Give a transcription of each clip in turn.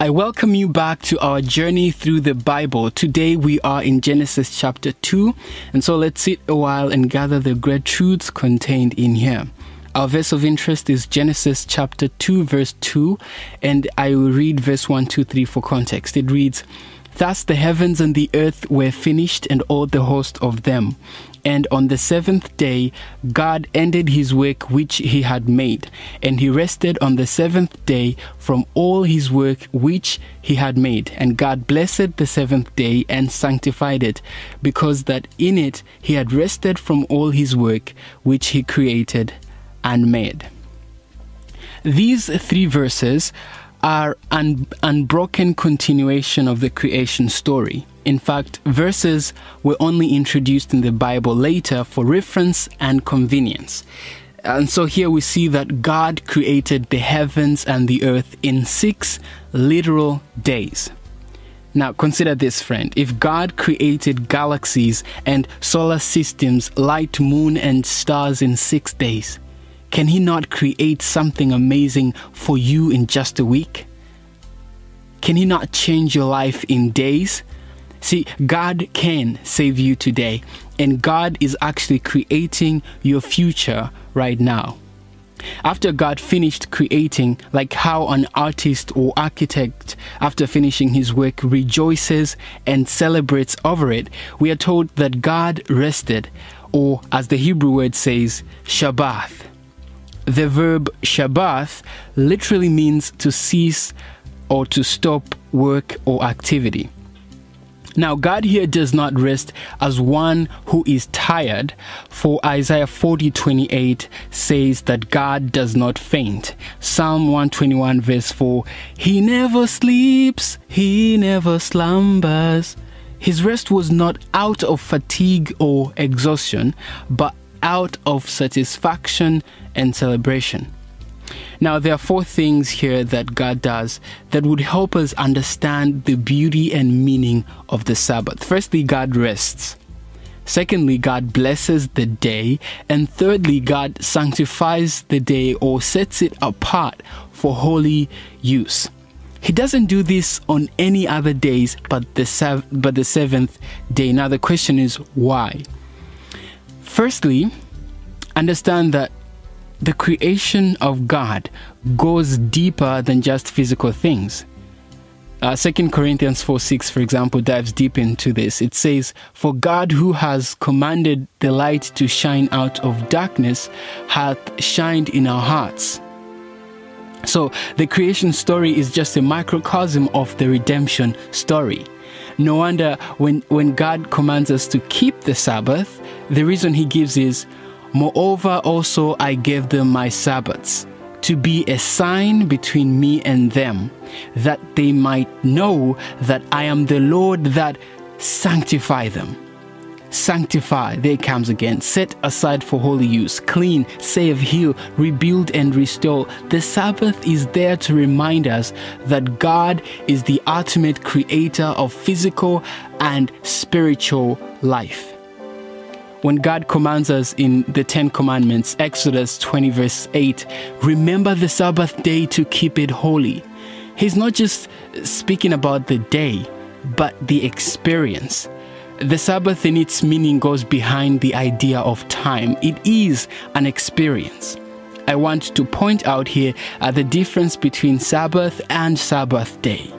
I welcome you back to our journey through the Bible. Today we are in Genesis chapter 2, and so let's sit a while and gather the great truths contained in here. Our verse of interest is Genesis chapter 2, verse 2, and I will read verse 1, 2, 3 for context. It reads, Thus the heavens and the earth were finished, and all the host of them. And on the seventh day, God ended his work which he had made, and he rested on the seventh day from all his work which he had made. And God blessed the seventh day and sanctified it, because that in it he had rested from all his work which he created and made. These three verses are an unbroken continuation of the creation story. In fact, verses were only introduced in the Bible later for reference and convenience. And so here we see that God created the heavens and the earth in six literal days. Now, consider this, friend. If God created galaxies and solar systems, light, moon, and stars in six days, can He not create something amazing for you in just a week? Can He not change your life in days? See, God can save you today, and God is actually creating your future right now. After God finished creating, like how an artist or architect, after finishing his work, rejoices and celebrates over it, we are told that God rested, or as the Hebrew word says, Shabbath. The verb Shabbath literally means to cease or to stop work or activity. Now, God here does not rest as one who is tired, for Isaiah 40 28 says that God does not faint. Psalm 121, verse 4 He never sleeps, He never slumbers. His rest was not out of fatigue or exhaustion, but out of satisfaction and celebration. Now, there are four things here that God does that would help us understand the beauty and meaning of the Sabbath. Firstly, God rests. Secondly, God blesses the day. And thirdly, God sanctifies the day or sets it apart for holy use. He doesn't do this on any other days but the, but the seventh day. Now, the question is why? Firstly, understand that the creation of God goes deeper than just physical things. Uh, 2 Corinthians 4 6, for example, dives deep into this. It says, For God who has commanded the light to shine out of darkness hath shined in our hearts. So the creation story is just a microcosm of the redemption story. No wonder when, when God commands us to keep the Sabbath, the reason he gives is Moreover, also I gave them my Sabbaths, to be a sign between me and them, that they might know that I am the Lord that sanctify them. Sanctify, there comes again, set aside for holy use, clean, save, heal, rebuild, and restore. The Sabbath is there to remind us that God is the ultimate creator of physical and spiritual life when God commands us in the Ten Commandments, Exodus 20, verse 8, remember the Sabbath day to keep it holy. He's not just speaking about the day, but the experience. The Sabbath, in its meaning, goes behind the idea of time. It is an experience. I want to point out here uh, the difference between Sabbath and Sabbath day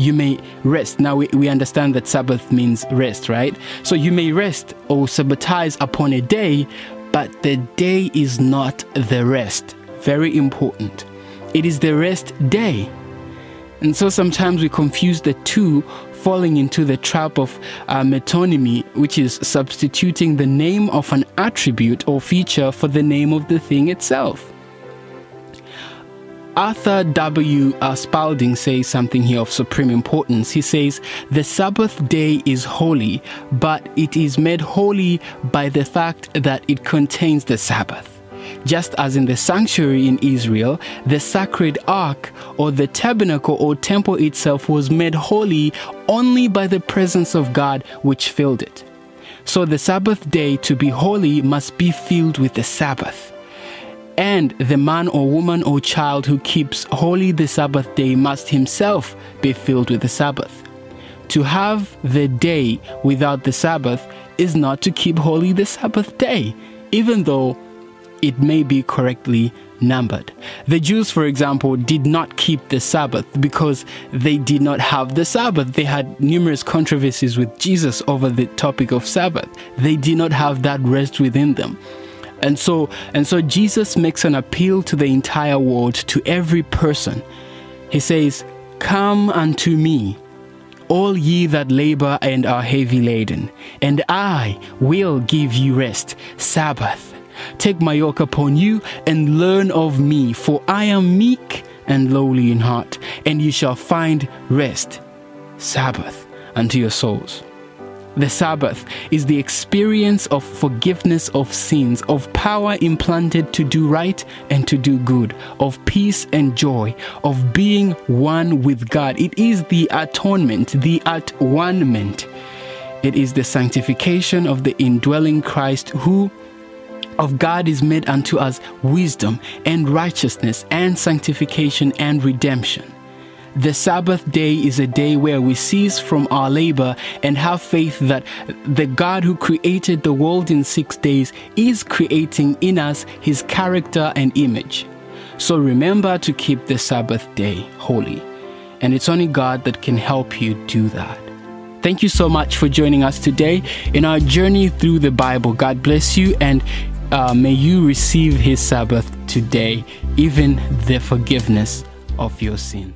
you may rest. Now we, we understand that Sabbath means rest, right? So you may rest or sabbatize upon a day, but the day is not the rest. Very important. It is the rest day. And so sometimes we confuse the two, falling into the trap of uh, metonymy, which is substituting the name of an attribute or feature for the name of the thing itself. Arthur W. Uh, Spalding says something here of supreme importance. He says, The Sabbath day is holy, but it is made holy by the fact that it contains the Sabbath. Just as in the sanctuary in Israel, the sacred ark or the tabernacle or temple itself was made holy only by the presence of God which filled it. So the Sabbath day to be holy must be filled with the Sabbath. And the man or woman or child who keeps holy the Sabbath day must himself be filled with the Sabbath. To have the day without the Sabbath is not to keep holy the Sabbath day, even though it may be correctly numbered. The Jews, for example, did not keep the Sabbath because they did not have the Sabbath. They had numerous controversies with Jesus over the topic of Sabbath. They did not have that rest within them. And so and so Jesus makes an appeal to the entire world to every person. He says, "Come unto me, all ye that labor and are heavy laden, and I will give you rest." Sabbath. Take my yoke upon you and learn of me, for I am meek and lowly in heart, and you shall find rest, Sabbath, unto your souls. The Sabbath is the experience of forgiveness of sins, of power implanted to do right and to do good, of peace and joy, of being one with God. It is the atonement, the at one It is the sanctification of the indwelling Christ who of God is made unto us wisdom and righteousness and sanctification and redemption. The Sabbath day is a day where we cease from our labor and have faith that the God who created the world in six days is creating in us his character and image. So remember to keep the Sabbath day holy. And it's only God that can help you do that. Thank you so much for joining us today in our journey through the Bible. God bless you and uh, may you receive his Sabbath today, even the forgiveness of your sin.